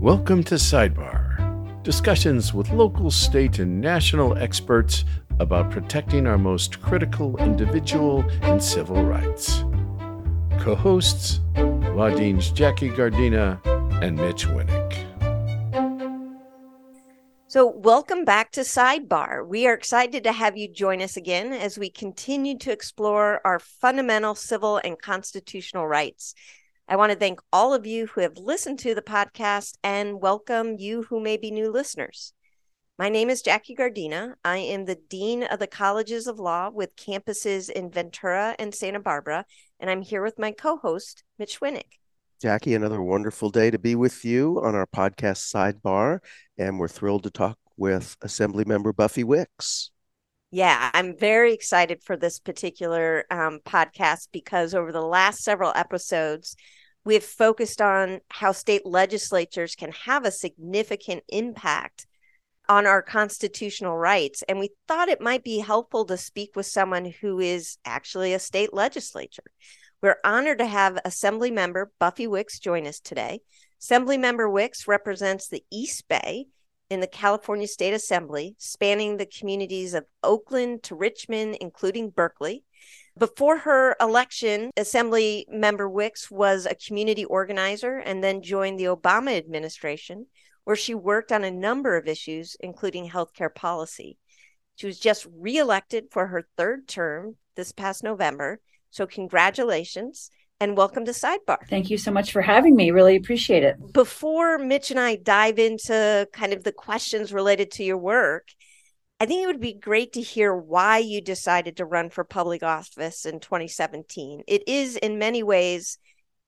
Welcome to Sidebar discussions with local, state, and national experts about protecting our most critical individual and civil rights. Co hosts Law Jackie Gardina and Mitch Winick. So, welcome back to Sidebar. We are excited to have you join us again as we continue to explore our fundamental civil and constitutional rights. I want to thank all of you who have listened to the podcast and welcome you who may be new listeners. My name is Jackie Gardina. I am the Dean of the Colleges of Law with campuses in Ventura and Santa Barbara, and I'm here with my co host, Mitch Winick. Jackie, another wonderful day to be with you on our podcast sidebar. And we're thrilled to talk with Assemblymember Buffy Wicks. Yeah, I'm very excited for this particular um, podcast because over the last several episodes, we've focused on how state legislatures can have a significant impact on our constitutional rights. And we thought it might be helpful to speak with someone who is actually a state legislature. We're honored to have Assembly Member Buffy Wicks join us today. Assembly Member Wicks represents the East Bay in the California State Assembly, spanning the communities of Oakland to Richmond, including Berkeley. Before her election, Assembly Member Wicks was a community organizer and then joined the Obama administration, where she worked on a number of issues, including healthcare policy. She was just reelected for her third term this past November so, congratulations and welcome to Sidebar. Thank you so much for having me. Really appreciate it. Before Mitch and I dive into kind of the questions related to your work, I think it would be great to hear why you decided to run for public office in 2017. It is, in many ways,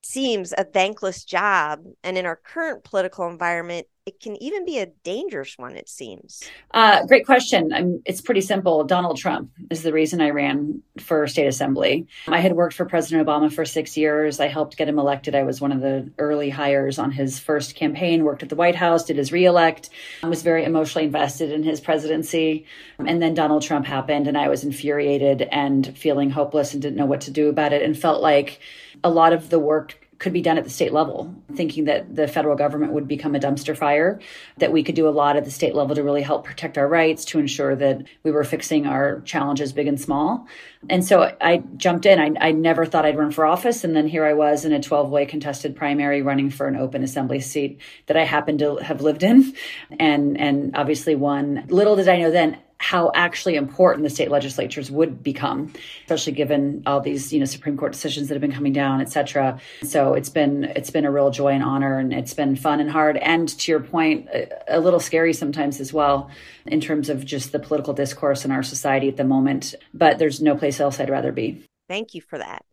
seems a thankless job. And in our current political environment, it can even be a dangerous one, it seems. Uh, great question. I'm, it's pretty simple. Donald Trump is the reason I ran for state assembly. I had worked for President Obama for six years. I helped get him elected. I was one of the early hires on his first campaign, worked at the White House, did his reelect, I was very emotionally invested in his presidency. And then Donald Trump happened, and I was infuriated and feeling hopeless and didn't know what to do about it and felt like a lot of the work could be done at the state level, thinking that the federal government would become a dumpster fire, that we could do a lot at the state level to really help protect our rights, to ensure that we were fixing our challenges big and small. And so I jumped in. I, I never thought I'd run for office. And then here I was in a 12 way contested primary running for an open assembly seat that I happened to have lived in and, and obviously won. Little did I know then how actually important the state legislatures would become, especially given all these you know Supreme Court decisions that have been coming down, et cetera. So it's been it's been a real joy and honor, and it's been fun and hard, and to your point, a, a little scary sometimes as well, in terms of just the political discourse in our society at the moment. But there's no place else I'd rather be. Thank you for that.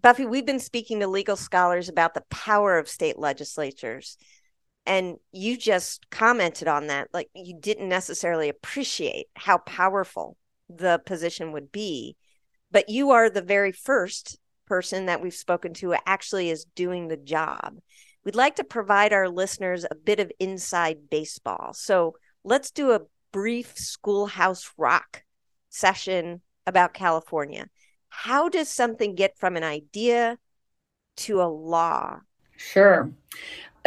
Buffy, we've been speaking to legal scholars about the power of state legislatures and you just commented on that like you didn't necessarily appreciate how powerful the position would be but you are the very first person that we've spoken to actually is doing the job. We'd like to provide our listeners a bit of inside baseball. So let's do a brief schoolhouse rock session about california. How does something get from an idea to a law? Sure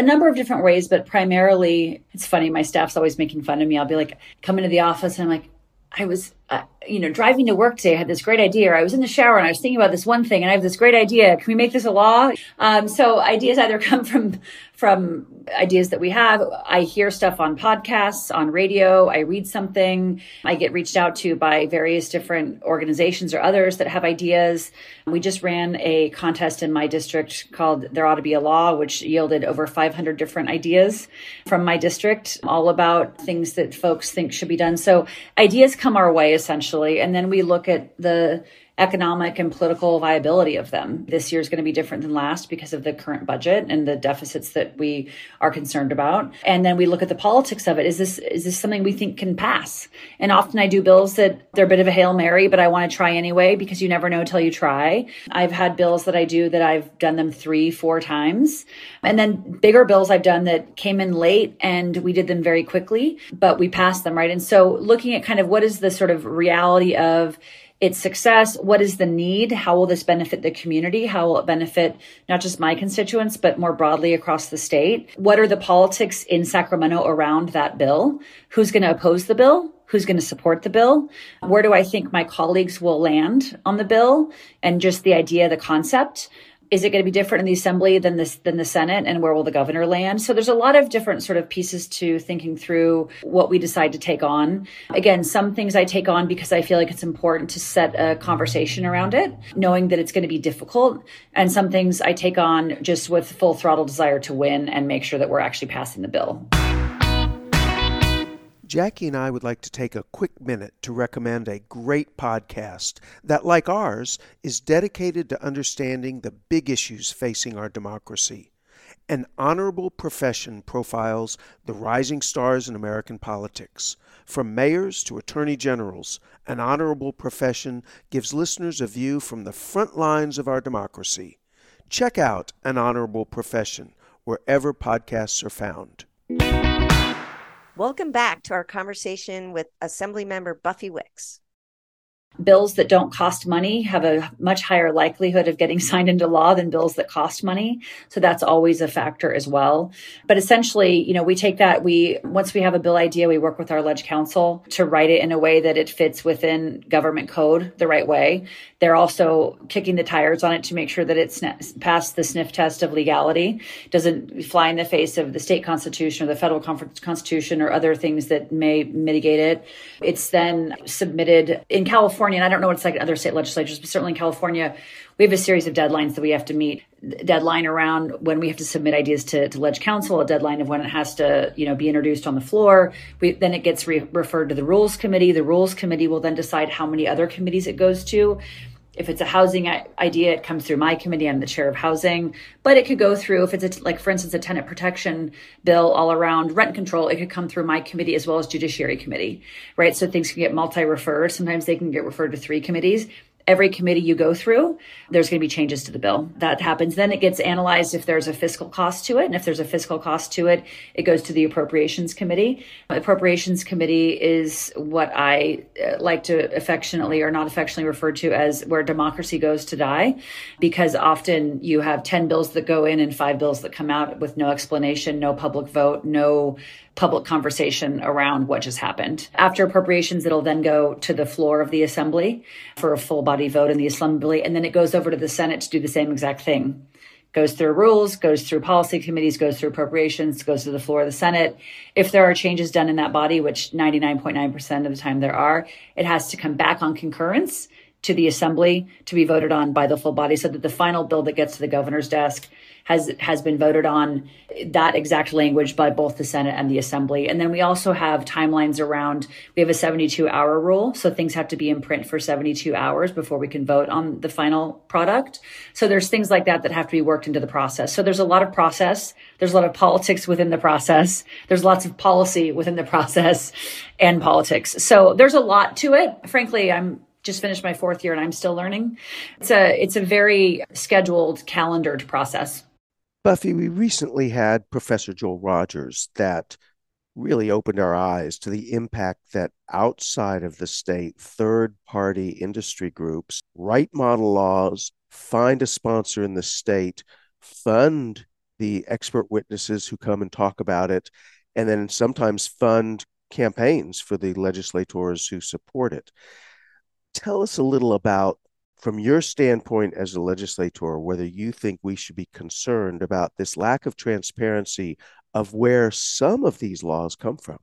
a number of different ways, but primarily, it's funny. My staff's always making fun of me. I'll be like, come into the office, and I'm like, I was, uh, you know, driving to work today. I had this great idea. I was in the shower and I was thinking about this one thing, and I have this great idea. Can we make this a law? Um, so ideas either come from from ideas that we have. I hear stuff on podcasts, on radio. I read something. I get reached out to by various different organizations or others that have ideas. We just ran a contest in my district called There Ought to Be a Law, which yielded over 500 different ideas from my district, all about things that folks think should be done. So ideas come our way essentially. And then we look at the economic and political viability of them. This year is going to be different than last because of the current budget and the deficits that we are concerned about. And then we look at the politics of it. Is this is this something we think can pass? And often I do bills that they're a bit of a hail mary, but I want to try anyway because you never know till you try. I've had bills that I do that I've done them three, four times, and then bigger bills I've done that came in late and we did them very quickly, but we passed them right. And so looking at kind of what is the sort of reality of its success. What is the need? How will this benefit the community? How will it benefit not just my constituents, but more broadly across the state? What are the politics in Sacramento around that bill? Who's going to oppose the bill? Who's going to support the bill? Where do I think my colleagues will land on the bill? And just the idea, the concept is it going to be different in the assembly than this than the senate and where will the governor land? So there's a lot of different sort of pieces to thinking through what we decide to take on. Again some things i take on because i feel like it's important to set a conversation around it knowing that it's going to be difficult. And some things i take on just with full throttle desire to win and make sure that we're actually passing the bill Jackie and I would like to take a quick minute to recommend a great podcast that, like ours, is dedicated to understanding the big issues facing our democracy. An honorable profession profiles the rising stars in American politics. From mayors to attorney generals, an honorable profession gives listeners a view from the front lines of our democracy. Check out An Honorable Profession wherever podcasts are found. Welcome back to our conversation with Assemblymember Buffy Wicks bills that don't cost money have a much higher likelihood of getting signed into law than bills that cost money. So that's always a factor as well. But essentially you know we take that we once we have a bill idea we work with our ledge counsel to write it in a way that it fits within government code the right way. They're also kicking the tires on it to make sure that it's passed the sniff test of legality. Doesn't fly in the face of the state constitution or the federal constitution or other things that may mitigate it. It's then submitted in california California, and I don't know what it's like in other state legislatures, but certainly in California, we have a series of deadlines that we have to meet. Deadline around when we have to submit ideas to, to Ledge Council, a deadline of when it has to, you know, be introduced on the floor. We, then it gets re- referred to the Rules Committee. The Rules Committee will then decide how many other committees it goes to if it's a housing idea, it comes through my committee. I'm the chair of housing, but it could go through, if it's a, like, for instance, a tenant protection bill all around rent control, it could come through my committee as well as judiciary committee, right? So things can get multi referred. Sometimes they can get referred to three committees every committee you go through, there's going to be changes to the bill. That happens. Then it gets analyzed if there's a fiscal cost to it. And if there's a fiscal cost to it, it goes to the appropriations committee. Appropriations committee is what I uh, like to affectionately or not affectionately refer to as where democracy goes to die, because often you have 10 bills that go in and five bills that come out with no explanation, no public vote, no public conversation around what just happened. After appropriations, it'll then go to the floor of the assembly for a full body vote in the assembly, and then it goes over to the Senate to do the same exact thing. Goes through rules, goes through policy committees, goes through appropriations, goes to the floor of the Senate. If there are changes done in that body, which 99.9% of the time there are, it has to come back on concurrence to the assembly to be voted on by the full body so that the final bill that gets to the governor's desk has has been voted on that exact language by both the Senate and the Assembly. And then we also have timelines around we have a 72 hour rule, so things have to be in print for 72 hours before we can vote on the final product. So there's things like that that have to be worked into the process. So there's a lot of process, there's a lot of politics within the process, there's lots of policy within the process and politics. So there's a lot to it. Frankly, I'm just finished my fourth year and I'm still learning. It's a it's a very scheduled, calendared process. Buffy, we recently had Professor Joel Rogers that really opened our eyes to the impact that outside of the state, third party industry groups write model laws, find a sponsor in the state, fund the expert witnesses who come and talk about it, and then sometimes fund campaigns for the legislators who support it. Tell us a little about from your standpoint as a legislator, whether you think we should be concerned about this lack of transparency of where some of these laws come from.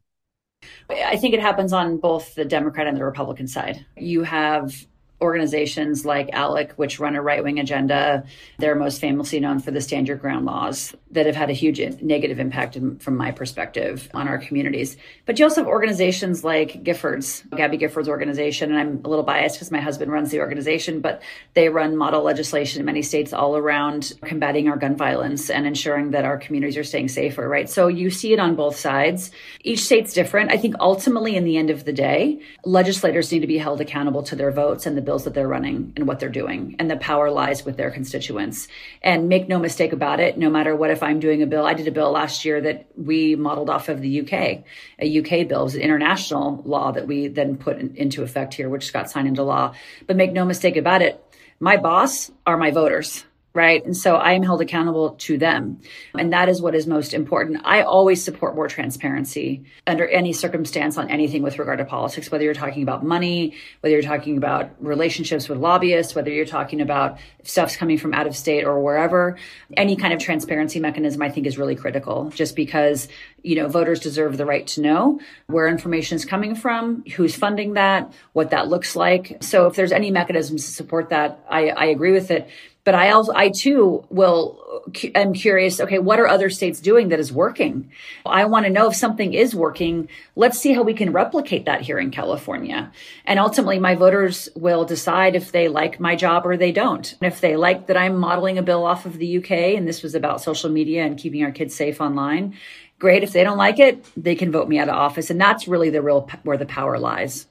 I think it happens on both the Democrat and the Republican side. You have organizations like ALEC, which run a right wing agenda. They're most famously known for the stand your ground laws that have had a huge negative impact in, from my perspective on our communities. But you also have organizations like Giffords, Gabby Giffords organization, and I'm a little biased because my husband runs the organization, but they run model legislation in many states all around combating our gun violence and ensuring that our communities are staying safer, right? So you see it on both sides. Each state's different. I think ultimately, in the end of the day, legislators need to be held accountable to their votes and the bills that they're running and what they're doing. And the power lies with their constituents. And make no mistake about it, no matter what, if I'm doing a bill, I did a bill last year that we modeled off of the UK, a UK bill. It was an international law that we then put in, into effect here, which got signed into law. But make no mistake about it, my boss are my voters right? And so I am held accountable to them. And that is what is most important. I always support more transparency under any circumstance on anything with regard to politics, whether you're talking about money, whether you're talking about relationships with lobbyists, whether you're talking about stuff's coming from out of state or wherever. Any kind of transparency mechanism I think is really critical just because, you know, voters deserve the right to know where information is coming from, who's funding that, what that looks like. So if there's any mechanisms to support that, I, I agree with it but I also, I too will, am curious, okay, what are other states doing that is working? I want to know if something is working. Let's see how we can replicate that here in California. And ultimately, my voters will decide if they like my job or they don't. And if they like that I'm modeling a bill off of the UK, and this was about social media and keeping our kids safe online, great. If they don't like it, they can vote me out of office. And that's really the real, where the power lies.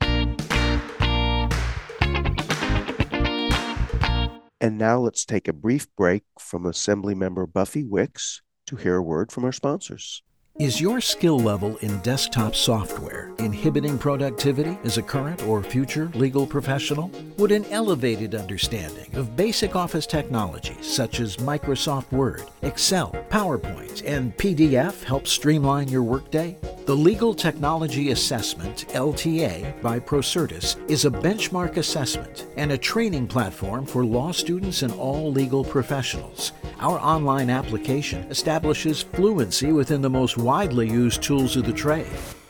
And now let's take a brief break from Assemblymember Buffy Wicks to hear a word from our sponsors. Is your skill level in desktop software inhibiting productivity as a current or future legal professional? Would an elevated understanding of basic office technologies such as Microsoft Word, Excel, PowerPoint, and PDF help streamline your workday? The Legal Technology Assessment, LTA, by Procertas is a benchmark assessment and a training platform for law students and all legal professionals. Our online application establishes fluency within the most widely used tools of the trade.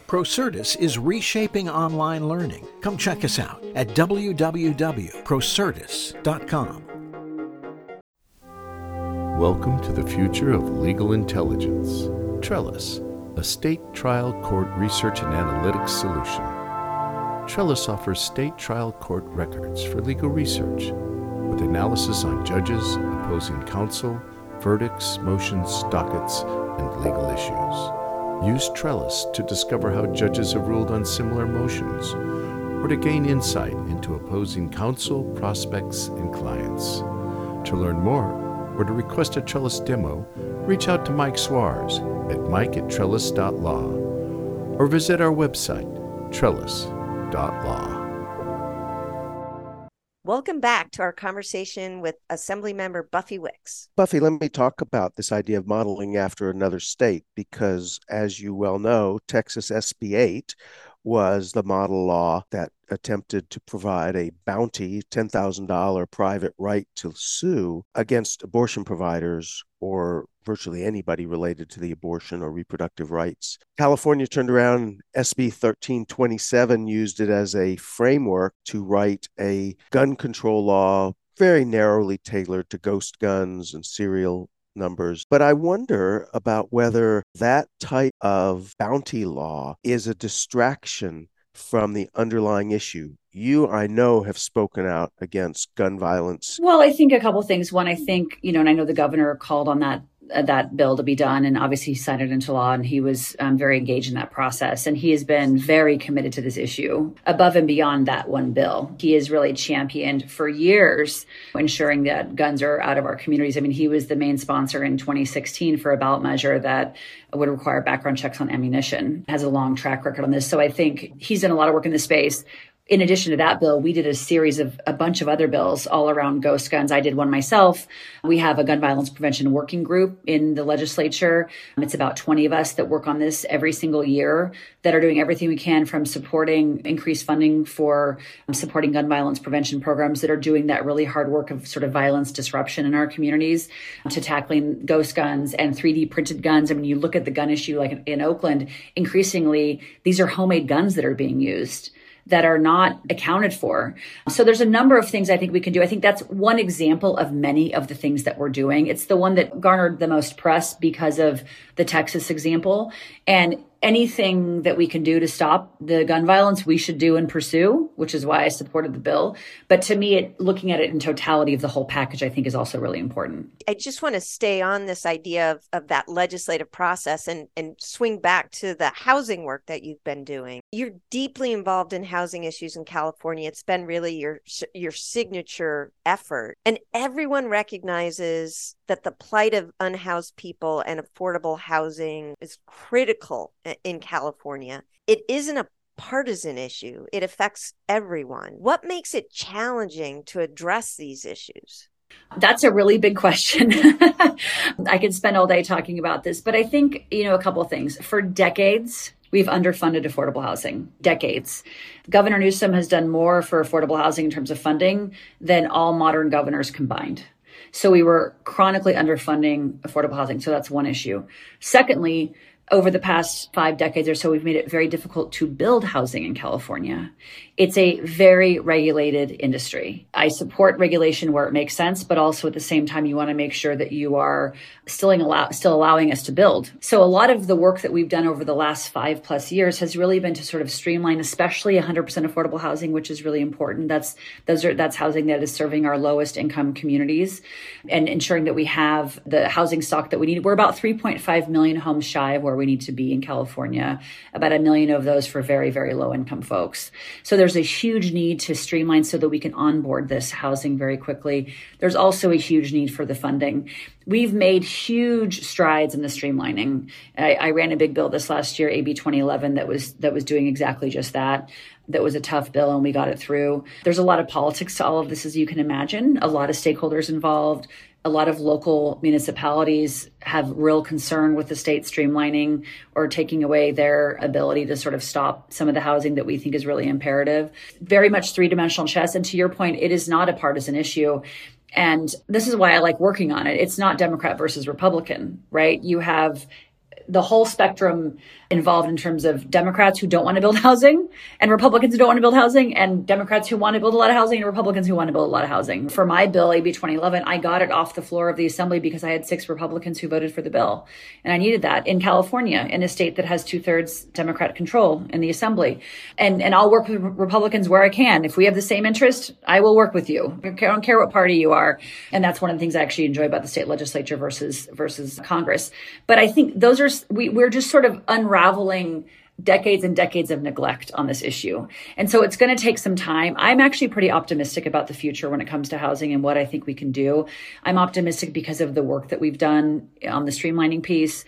Procertas is reshaping online learning. Come check us out at www.procertas.com. Welcome to the future of legal intelligence. Trellis, a state trial court research and analytics solution. Trellis offers state trial court records for legal research with analysis on judges, opposing counsel, verdicts, motions, dockets, and legal issues. Use Trellis to discover how judges have ruled on similar motions, or to gain insight into opposing counsel, prospects, and clients. To learn more, or to request a Trellis demo, reach out to Mike Suarez at mike at trellis.law, or visit our website, trellis.law. Welcome back to our conversation with Assemblymember Buffy Wicks. Buffy, let me talk about this idea of modeling after another state because, as you well know, Texas SB 8 was the model law that attempted to provide a bounty, $10,000 private right to sue against abortion providers or virtually anybody related to the abortion or reproductive rights. California turned around, SB 1327 used it as a framework to write a gun control law very narrowly tailored to ghost guns and serial numbers. But I wonder about whether that type of bounty law is a distraction from the underlying issue. You, I know, have spoken out against gun violence. Well, I think a couple things. One, I think, you know, and I know the governor called on that that bill to be done. And obviously, he signed it into law and he was um, very engaged in that process. And he has been very committed to this issue above and beyond that one bill. He has really championed for years ensuring that guns are out of our communities. I mean, he was the main sponsor in 2016 for a ballot measure that would require background checks on ammunition, has a long track record on this. So I think he's done a lot of work in this space in addition to that bill, we did a series of a bunch of other bills all around ghost guns. I did one myself. We have a gun violence prevention working group in the legislature. It's about 20 of us that work on this every single year that are doing everything we can from supporting increased funding for um, supporting gun violence prevention programs that are doing that really hard work of sort of violence disruption in our communities to tackling ghost guns and 3D printed guns. I mean, you look at the gun issue like in Oakland, increasingly, these are homemade guns that are being used that are not accounted for. So there's a number of things I think we can do. I think that's one example of many of the things that we're doing. It's the one that garnered the most press because of the Texas example. And anything that we can do to stop the gun violence, we should do and pursue, which is why I supported the bill. But to me, it, looking at it in totality of the whole package, I think is also really important. I just want to stay on this idea of, of that legislative process and, and swing back to the housing work that you've been doing. You're deeply involved in housing issues in California. It's been really your your signature effort. And everyone recognizes that the plight of unhoused people and affordable housing is critical in California. It isn't a partisan issue, it affects everyone. What makes it challenging to address these issues? That's a really big question. I could spend all day talking about this, but I think, you know, a couple of things. For decades, we've underfunded affordable housing. Decades. Governor Newsom has done more for affordable housing in terms of funding than all modern governors combined. So we were chronically underfunding affordable housing. So that's one issue. Secondly, over the past five decades or so, we've made it very difficult to build housing in California. It's a very regulated industry. I support regulation where it makes sense, but also at the same time, you want to make sure that you are still, allow, still allowing us to build. So a lot of the work that we've done over the last five plus years has really been to sort of streamline, especially 100% affordable housing, which is really important. That's those are that's housing that is serving our lowest income communities and ensuring that we have the housing stock that we need. We're about 3.5 million homes shy of where we need to be in California, about a million of those for very, very low income folks. So there's a huge need to streamline so that we can onboard this housing very quickly. There's also a huge need for the funding. We've made huge strides in the streamlining. I, I ran a big bill this last year, AB 2011, that was that was doing exactly just that that was a tough bill and we got it through. There's a lot of politics to all of this, as you can imagine, a lot of stakeholders involved a lot of local municipalities have real concern with the state streamlining or taking away their ability to sort of stop some of the housing that we think is really imperative. Very much three dimensional chess. And to your point, it is not a partisan issue. And this is why I like working on it. It's not Democrat versus Republican, right? You have the whole spectrum involved in terms of Democrats who don't want to build housing and Republicans who don't want to build housing and Democrats who want to build a lot of housing and Republicans who want to build a lot of housing. For my bill, AB 2011, I got it off the floor of the assembly because I had six Republicans who voted for the bill. And I needed that in California, in a state that has two thirds Democrat control in the assembly. And, and I'll work with Republicans where I can. If we have the same interest, I will work with you. I don't care what party you are. And that's one of the things I actually enjoy about the state legislature versus, versus Congress. But I think those are, we, we're just sort of unraveling decades and decades of neglect on this issue. And so it's going to take some time. I'm actually pretty optimistic about the future when it comes to housing and what I think we can do. I'm optimistic because of the work that we've done on the streamlining piece.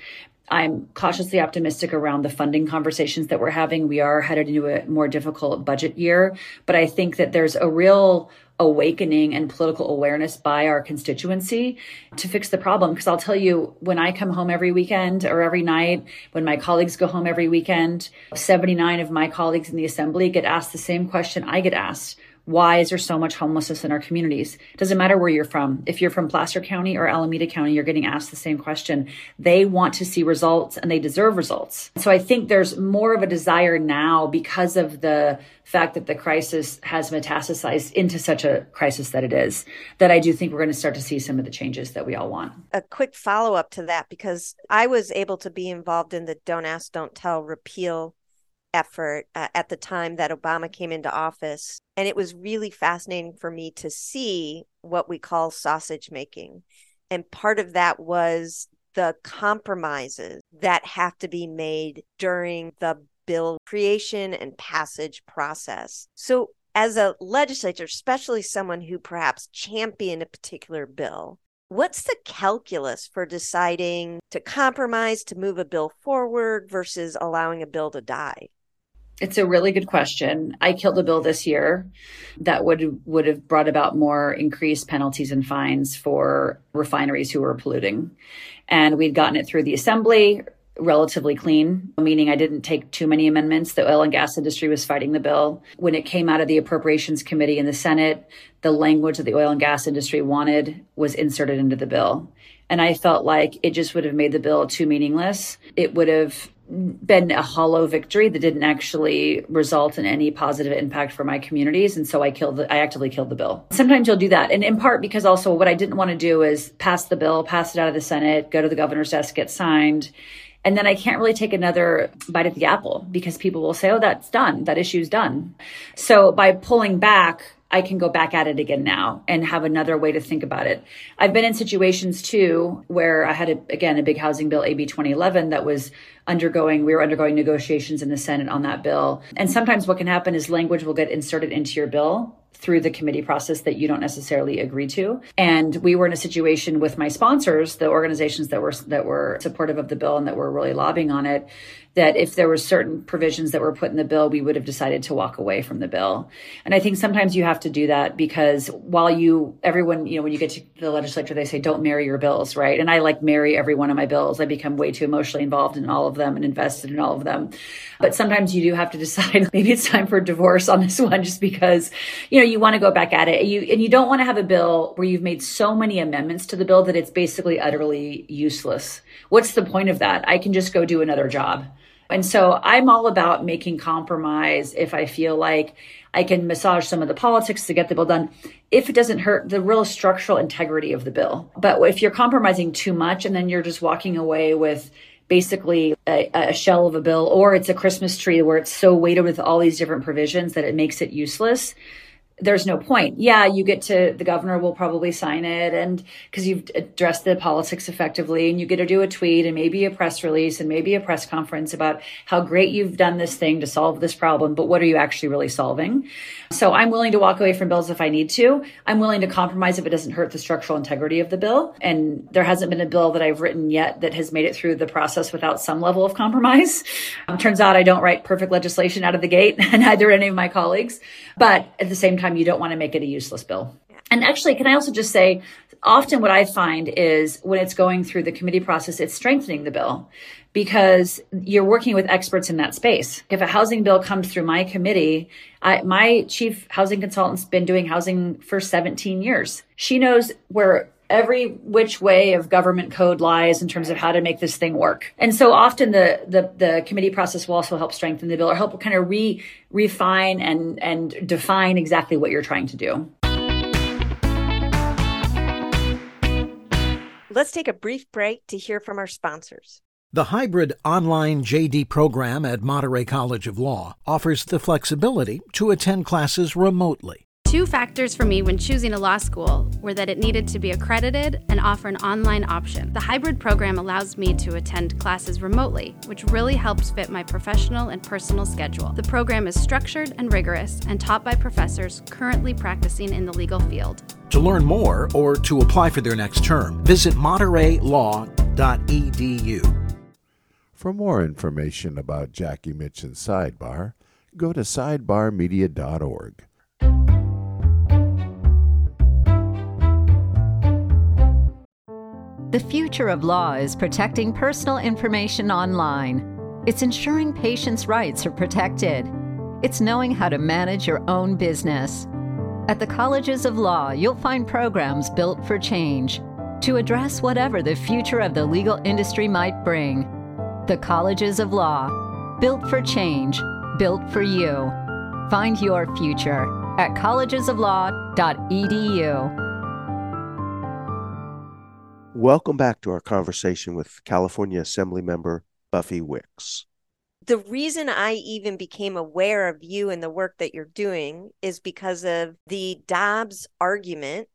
I'm cautiously optimistic around the funding conversations that we're having. We are headed into a more difficult budget year, but I think that there's a real awakening and political awareness by our constituency to fix the problem. Because I'll tell you, when I come home every weekend or every night, when my colleagues go home every weekend, 79 of my colleagues in the assembly get asked the same question I get asked why is there so much homelessness in our communities? Doesn't matter where you're from. If you're from Placer County or Alameda County, you're getting asked the same question. They want to see results and they deserve results. So I think there's more of a desire now because of the fact that the crisis has metastasized into such a crisis that it is, that I do think we're going to start to see some of the changes that we all want. A quick follow up to that, because I was able to be involved in the Don't Ask, Don't Tell repeal effort uh, at the time that Obama came into office. And it was really fascinating for me to see what we call sausage making. And part of that was the compromises that have to be made during the bill creation and passage process. So, as a legislator, especially someone who perhaps championed a particular bill, what's the calculus for deciding to compromise to move a bill forward versus allowing a bill to die? It's a really good question. I killed a bill this year that would would have brought about more increased penalties and fines for refineries who were polluting. And we'd gotten it through the assembly relatively clean, meaning I didn't take too many amendments. The oil and gas industry was fighting the bill. When it came out of the appropriations committee in the Senate, the language that the oil and gas industry wanted was inserted into the bill. And I felt like it just would have made the bill too meaningless. It would have been a hollow victory that didn't actually result in any positive impact for my communities and so i killed the, i actively killed the bill sometimes you'll do that and in part because also what i didn't want to do is pass the bill pass it out of the senate go to the governor's desk get signed And then I can't really take another bite at the apple because people will say, oh, that's done. That issue's done. So by pulling back, I can go back at it again now and have another way to think about it. I've been in situations too where I had a, again a big housing bill AB 2011 that was undergoing we were undergoing negotiations in the Senate on that bill. And sometimes what can happen is language will get inserted into your bill through the committee process that you don't necessarily agree to. And we were in a situation with my sponsors, the organizations that were that were supportive of the bill and that were really lobbying on it, that if there were certain provisions that were put in the bill, we would have decided to walk away from the bill. And I think sometimes you have to do that because while you, everyone, you know, when you get to the legislature, they say, don't marry your bills, right? And I like marry every one of my bills. I become way too emotionally involved in all of them and invested in all of them. But sometimes you do have to decide maybe it's time for a divorce on this one just because, you know, you want to go back at it. You, and you don't want to have a bill where you've made so many amendments to the bill that it's basically utterly useless. What's the point of that? I can just go do another job. And so I'm all about making compromise if I feel like I can massage some of the politics to get the bill done if it doesn't hurt the real structural integrity of the bill. But if you're compromising too much and then you're just walking away with basically a, a, shell of a bill or it's a Christmas tree where it's so weighted with all these different provisions that it makes it useless, there's no point. Yeah, you get to the governor will probably sign it and because you've addressed the politics effectively and you get to do a tweet and maybe a press release and maybe a press conference about how great you've done this thing to solve this problem, but what are you actually really solving? So I'm willing to walk away from bills if I need to. I'm willing to compromise if it doesn't hurt the structural integrity of the bill. And there hasn't been a bill that I've written yet that has made it through the process without some level of compromise. Um, turns out I don't write perfect legislation out of the gate, and neither any of my colleagues. But at the same time, you don't want to make it a useless bill. And actually, can I also just say, often what I find is when it's going through the committee process, it's strengthening the bill because you're working with experts in that space. If a housing bill comes through my committee, I, my chief housing consultant's been doing housing for 17 years. She knows where every which way of government code lies in terms of how to make this thing work. And so often the the, the committee process will also help strengthen the bill or help kind of re refine and and define exactly what you're trying to do. Let's take a brief break to hear from our sponsors. The hybrid online JD program at Monterey College of Law offers the flexibility to attend classes remotely. Two factors for me when choosing a law school were that it needed to be accredited and offer an online option. The hybrid program allows me to attend classes remotely, which really helps fit my professional and personal schedule. The program is structured and rigorous and taught by professors currently practicing in the legal field. To learn more or to apply for their next term, visit montereylaw.edu. For more information about Jackie Mitchen's Sidebar, go to sidebarmedia.org. The future of law is protecting personal information online. It's ensuring patients' rights are protected. It's knowing how to manage your own business. At the colleges of law, you'll find programs built for change to address whatever the future of the legal industry might bring. The Colleges of Law, built for change, built for you. Find your future at collegesoflaw.edu. Welcome back to our conversation with California Assembly Member Buffy Wicks. The reason I even became aware of you and the work that you're doing is because of the Dobbs argument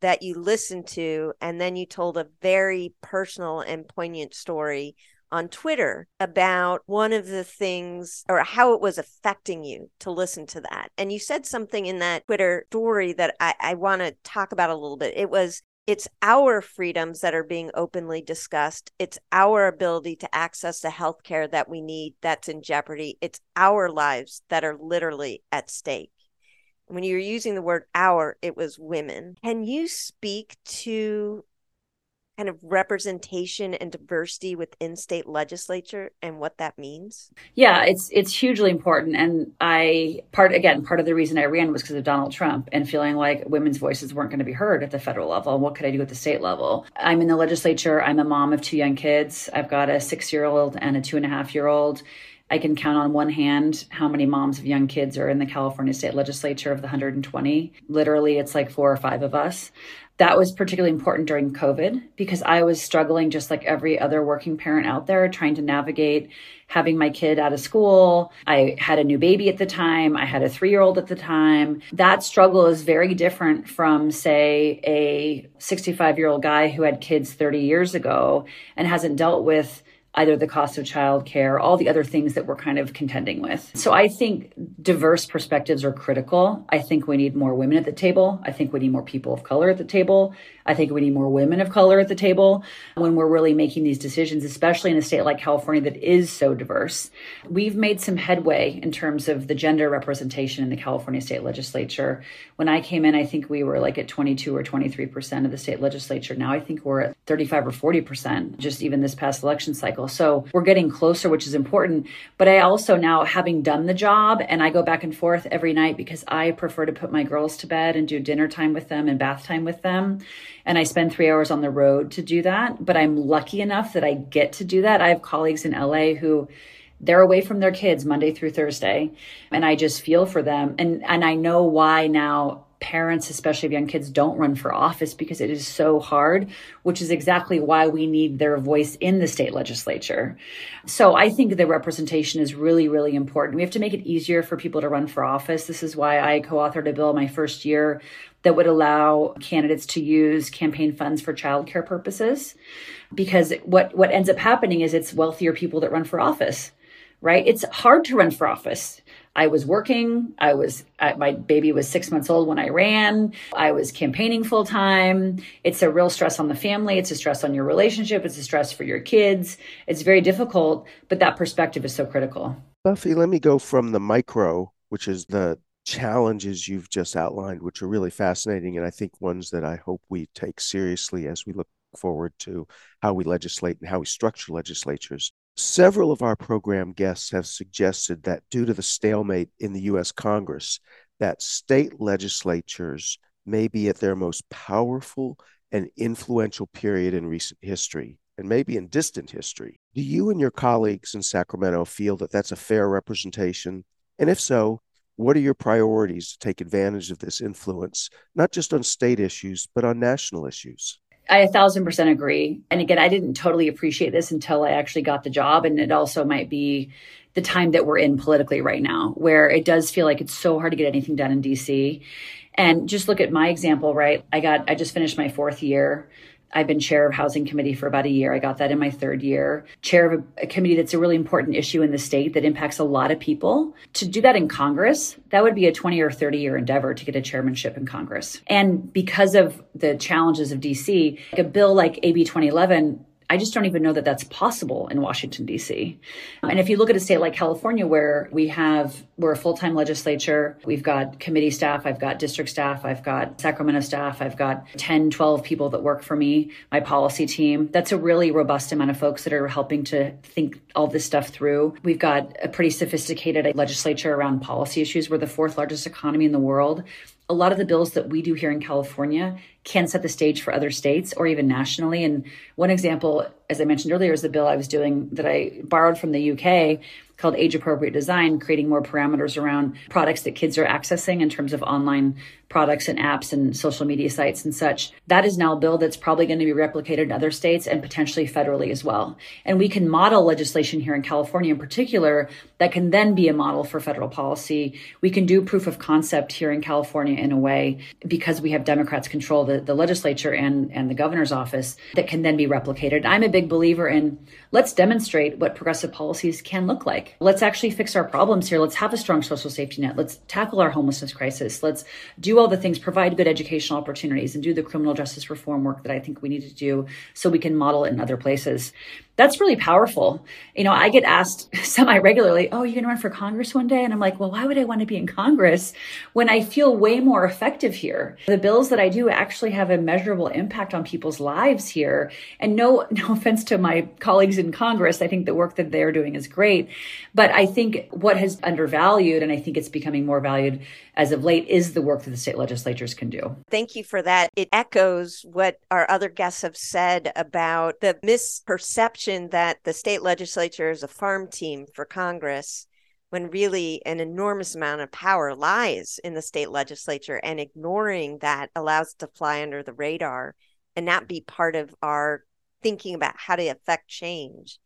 that you listened to, and then you told a very personal and poignant story on Twitter about one of the things or how it was affecting you to listen to that. And you said something in that Twitter story that I, I want to talk about a little bit. It was it's our freedoms that are being openly discussed. It's our ability to access the health care that we need that's in jeopardy. It's our lives that are literally at stake. When you're using the word our, it was women. Can you speak to kind of representation and diversity within state legislature and what that means? Yeah, it's it's hugely important. And I part again, part of the reason I ran was because of Donald Trump and feeling like women's voices weren't going to be heard at the federal level. What could I do at the state level? I'm in the legislature. I'm a mom of two young kids. I've got a six year old and a two and a half year old I can count on one hand how many moms of young kids are in the California state legislature of the 120. Literally, it's like four or five of us. That was particularly important during COVID because I was struggling just like every other working parent out there trying to navigate having my kid out of school. I had a new baby at the time. I had a three year old at the time. That struggle is very different from, say, a 65 year old guy who had kids 30 years ago and hasn't dealt with either the cost of childcare, all the other things that we're kind of contending with. So I think diverse perspectives are critical. I think we need more women at the table. I think we need more people of color at the table. I think we need more women of color at the table when we're really making these decisions, especially in a state like California that is so diverse. We've made some headway in terms of the gender representation in the California state legislature. When I came in, I think we were like at 22 or 23% of the state legislature. Now I think we're at 35 or 40% just even this past election cycle. So we're getting closer, which is important. But I also now, having done the job, and I go back and forth every night because I prefer to put my girls to bed and do dinner time with them and bath time with them and I spend three hours on the road to do that. But I'm lucky enough that I get to do that. I have colleagues in LA who they're away from their kids Monday through Thursday, and I just feel for them. And and I know why now parents, especially of young kids, don't run for office because it is so hard, which is exactly why we need their voice in the state legislature. So I think the representation is really, really important. We have to make it easier for people to run for office. This is why I co authored a bill my first year that would allow candidates to use campaign funds for childcare purposes. Because what, what ends up happening is it's wealthier people that run for office, right? It's hard to run for office. I was working. I was, my baby was six months old when I ran. I was campaigning full time. It's a real stress on the family. It's a stress on your relationship. It's a stress for your kids. It's very difficult, but that perspective is so critical. Buffy, let me go from the micro, which is the challenges you've just outlined, which are really fascinating, and I think ones that I hope we take seriously as we look forward to how we legislate and how we structure legislatures. Several of our program guests have suggested that due to the stalemate in the US Congress, that state legislatures may be at their most powerful and influential period in recent history and maybe in distant history. Do you and your colleagues in Sacramento feel that that's a fair representation? And if so, what are your priorities to take advantage of this influence, not just on state issues, but on national issues? I a thousand percent agree. And again, I didn't totally appreciate this until I actually got the job. And it also might be the time that we're in politically right now, where it does feel like it's so hard to get anything done in DC. And just look at my example, right? I got, I just finished my fourth year. I've been chair of housing committee for about a year. I got that in my third year. Chair of a, a, committee that's a really important issue in the state that impacts a lot of people. To do that in Congress, that would be a 20 or 30 year endeavor to get a chairmanship in Congress. And because of the challenges of DC, like a bill like AB 2011 I just don't even know that that's possible in Washington, D.C. And if you look at a state like California, where we have, we're a full time legislature, we've got committee staff, I've got district staff, I've got Sacramento staff, I've got 10, 12 people that work for me, my policy team. That's a really robust amount of folks that are helping to think all this stuff through. We've got a pretty sophisticated legislature around policy issues. We're the fourth largest economy in the world a lot of the bills that we do here in California can set the stage for other states or even nationally. And one example, as I mentioned earlier, is the bill I was doing that I borrowed from the UK called age appropriate design, creating more parameters around products that kids are accessing in terms of online products and apps and social media sites and such. That is now a bill that's probably going to be replicated in other states and potentially federally as well. And we can model legislation here in California in particular that can then be a model for federal policy. We can do proof of concept here in California in a way because we have Democrats control the, the legislature and, and the governor's office that can then be replicated. I'm a big believer in let's demonstrate what progressive policies can look like. Let's actually fix our problems here. Let's have a strong social safety net. Let's tackle our homelessness crisis. Let's do all the things, provide good educational opportunities, and do the criminal justice reform work that I think we need to do so we can model it in other places that's really powerful. You know, I get asked semi regularly, Oh, you're going to run for Congress one day? And I'm like, well, why would I want to be in Congress when I feel way more effective here? The bills that I do actually have a measurable impact on people's lives here. And no, no offense to my colleagues in Congress. I think the work that they're doing is great. But I think what has undervalued, and I think it's becoming more valued as of late, is the work that the state legislatures can do. Thank you for that. It echoes what our other guests have said about the misperception that the state legislature is a farm team for Congress when really an enormous amount of power lies in the state legislature and ignoring that allows it to fly under the radar and not be part of our thinking about how to affect change.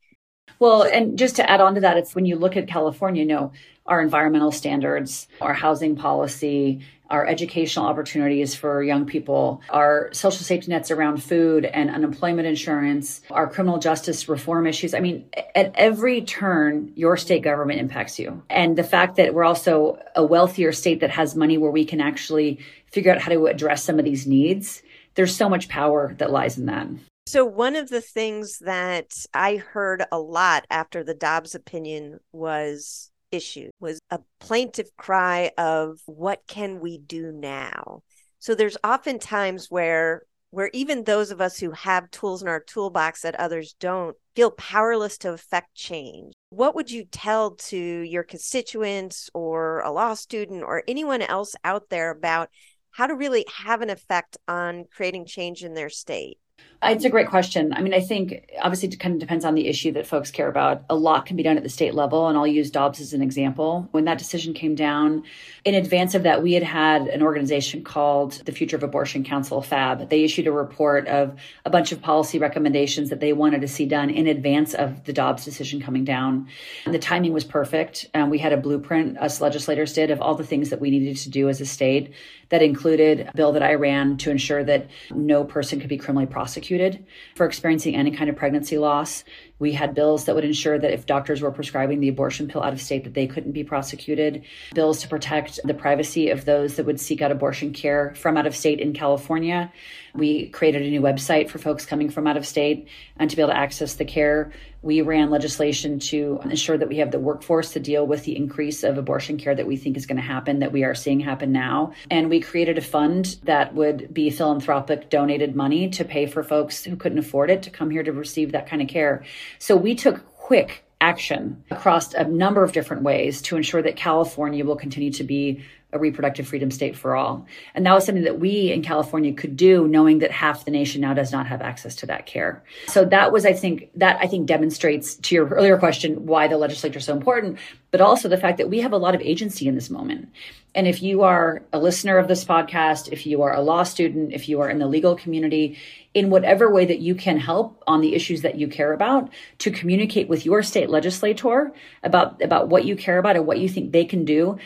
Well, and just to add on to that, it's when you look at California, you know, our environmental standards, our housing policy, our educational opportunities for young people, our social safety nets around food and unemployment insurance, our criminal justice reform issues. I mean, at every turn, your state government impacts you. And the fact that we're also a wealthier state that has money where we can actually figure out how to address some of these needs, there's so much power that lies in that. So, one of the things that I heard a lot after the Dobbs opinion was issued was a plaintive cry of what can we do now? So, there's often times where where even those of us who have tools in our toolbox that others don't feel powerless to affect change. What would you tell to your constituents or a law student or anyone else out there about how to really have an effect on creating change in their state? It's a great question. I mean, I think obviously it kind of depends on the issue that folks care about. A lot can be done at the state level, and I'll use Dobbs as an example. When that decision came down, in advance of that, we had had an organization called the Future of Abortion Council, FAB. They issued a report of a bunch of policy recommendations that they wanted to see done in advance of the Dobbs decision coming down. And the timing was perfect. Um, we had a blueprint, us legislators did, of all the things that we needed to do as a state that included a bill that I ran to ensure that no person could be criminally prosecuted for experiencing any kind of pregnancy loss. We had bills that would ensure that if doctors were prescribing the abortion pill out of state that they couldn't be prosecuted. Bills to protect the privacy of those that would seek out abortion care from out of state in California. We created a new website for folks coming from out of state and to be able to access the care. We ran legislation to ensure that we have the workforce to deal with the increase of abortion care that we think is going to happen, that we are seeing happen now. And we created a fund that would be philanthropic donated money to pay for folks who couldn't afford it to come here to receive that kind of care. So we took quick action across a number of different ways to ensure that California will continue to be a reproductive freedom state for all. And that was something that we in California could do, knowing that half the nation now does not have access to that care. So that was, I think, that I think demonstrates to your earlier question why the legislature is so important, but also the fact that we have a lot of agency in this moment. And if you are a listener of this podcast, if you are a law student, if you are in the legal community, in whatever way that you can help on the issues that you care about to communicate with your state legislator about about what you care about and what you think they can do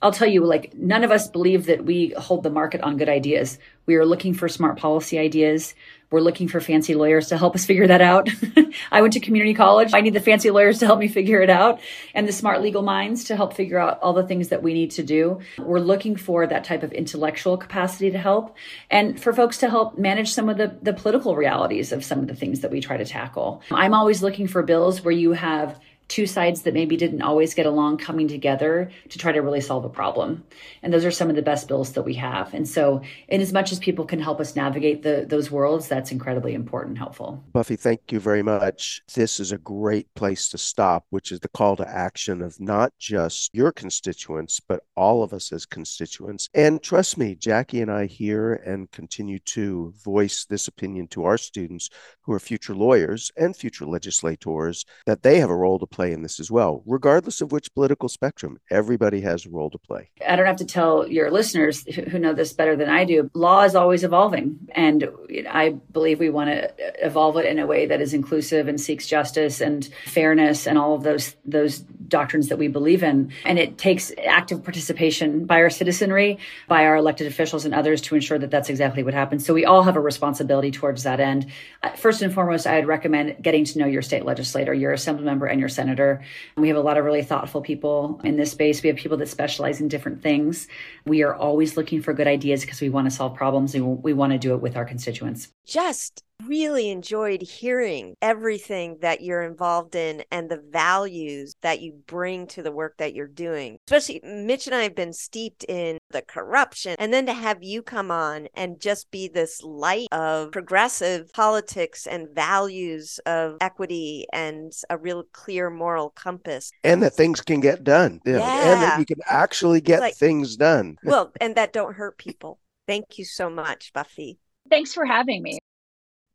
I'll tell you, like, none of us believe that we hold the market on good ideas. We are looking for smart policy ideas. We're looking for fancy lawyers to help us figure that out. I went to community college. I need the fancy lawyers to help me figure it out and the smart legal minds to help figure out all the things that we need to do. We're looking for that type of intellectual capacity to help and for folks to help manage some of the, the political realities of some of the things that we try to tackle. I'm always looking for bills where you have two sides that maybe didn't always get along coming together to try to really solve a problem. And those are some of the best bills that we have. And so, in as much as people can help us navigate the, those worlds, that's incredibly important and helpful. Buffy, thank you very much. This is a great place to stop, which is the call to action of not just your constituents, but all of us as constituents. And trust me, Jackie and I hear and continue to voice this opinion to our students who are future lawyers and future legislators that they have a role to play play in this as well, regardless of which political spectrum. Everybody has a role to play. I don't have to tell your listeners who know this better than I do. Law is always evolving. And I believe we want to evolve it in a way that is inclusive and seeks justice and fairness and all of those, those doctrines that we believe in. And it takes active participation by our citizenry, by our elected officials and others to ensure that that's exactly what happens. So we all have a responsibility towards that end. Uh, first and foremost, I'd recommend getting to know your state legislator, your assembly member, and your senator senator. We have a lot of really thoughtful people in this space. We have people that specialize in different things. We are always looking for good ideas because we want to solve problems and we want to do it with our constituents. Just really enjoyed hearing everything that you're involved in and the values that you bring to the work that you're doing. Especially Mitch and I have been steeped in the corruption. And then to have you come on and just be this light of progressive politics and values of equity and a real clear moral compass. And that things can get done. Yeah. And that you can actually get Like- things done. Well, and that don't hurt people. Thank you so much, Buffy. Thanks for having me.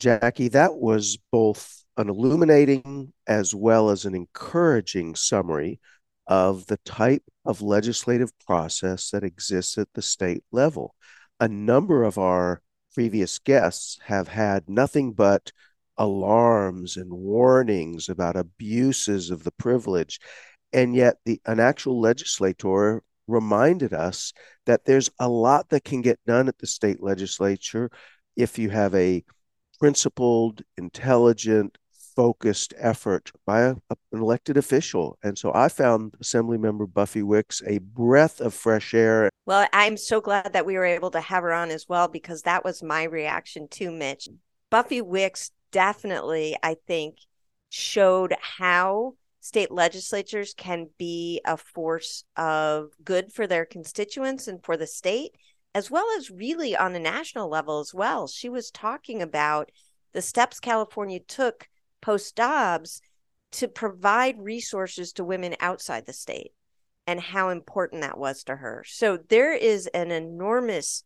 Jackie, that was both an illuminating as well as an encouraging summary of the type of legislative process that exists at the state level. A number of our previous guests have had nothing but alarms and warnings about abuses of the privilege. And yet, the, an actual legislator reminded us that there's a lot that can get done at the state legislature if you have a principled, intelligent, focused effort by a, an elected official. And so I found Assemblymember Buffy Wicks a breath of fresh air. Well, I'm so glad that we were able to have her on as well because that was my reaction to Mitch. Buffy Wicks definitely, I think, showed how state legislatures can be a force of good for their constituents and for the state, as well as really on a national level as well. She was talking about the steps California took post Dobbs to provide resources to women outside the state and how important that was to her. So there is an enormous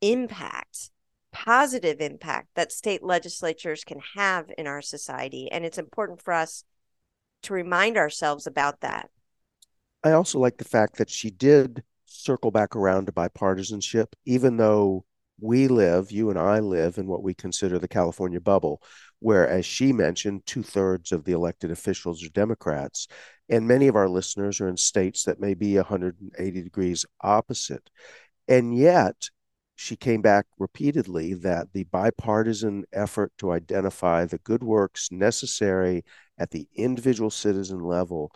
impact, positive impact that state legislatures can have in our society. And it's important for us to remind ourselves about that. I also like the fact that she did circle back around to bipartisanship, even though we live, you and I live in what we consider the California bubble, where, as she mentioned, two thirds of the elected officials are Democrats. And many of our listeners are in states that may be 180 degrees opposite. And yet, she came back repeatedly that the bipartisan effort to identify the good works necessary at the individual citizen level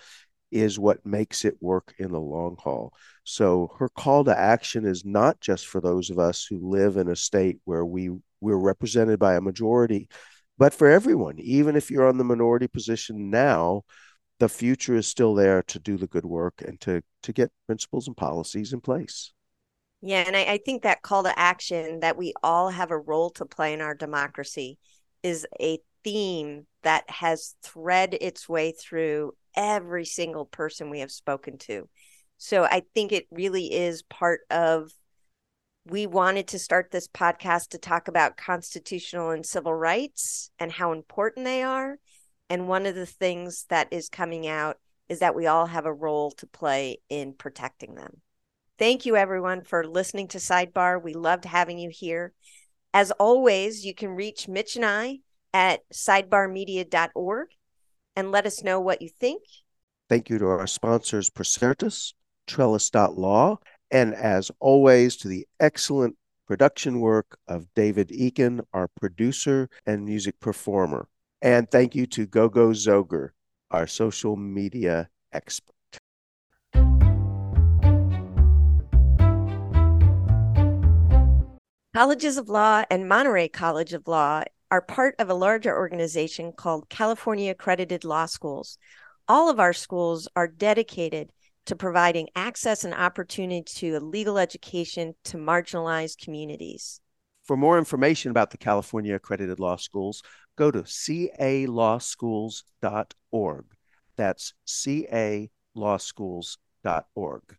is what makes it work in the long haul. So her call to action is not just for those of us who live in a state where we we're represented by a majority, but for everyone. Even if you're on the minority position now, the future is still there to do the good work and to to get principles and policies in place. Yeah, and I, I think that call to action that we all have a role to play in our democracy is a theme that has thread its way through every single person we have spoken to. So I think it really is part of we wanted to start this podcast to talk about constitutional and civil rights and how important they are. And one of the things that is coming out is that we all have a role to play in protecting them. Thank you, everyone, for listening to Sidebar. We loved having you here. As always, you can reach Mitch and I at sidebarmedia.org and let us know what you think. Thank you to our sponsors, Procertas, Trellis.law, and as always, to the excellent production work of David Eakin, our producer and music performer. And thank you to Gogo Zoger, our social media expert. Colleges of Law and Monterey College of Law are part of a larger organization called California Accredited Law Schools. All of our schools are dedicated to providing access and opportunity to a legal education to marginalized communities. For more information about the California Accredited Law Schools, go to calawschools.org. That's calawschools.org.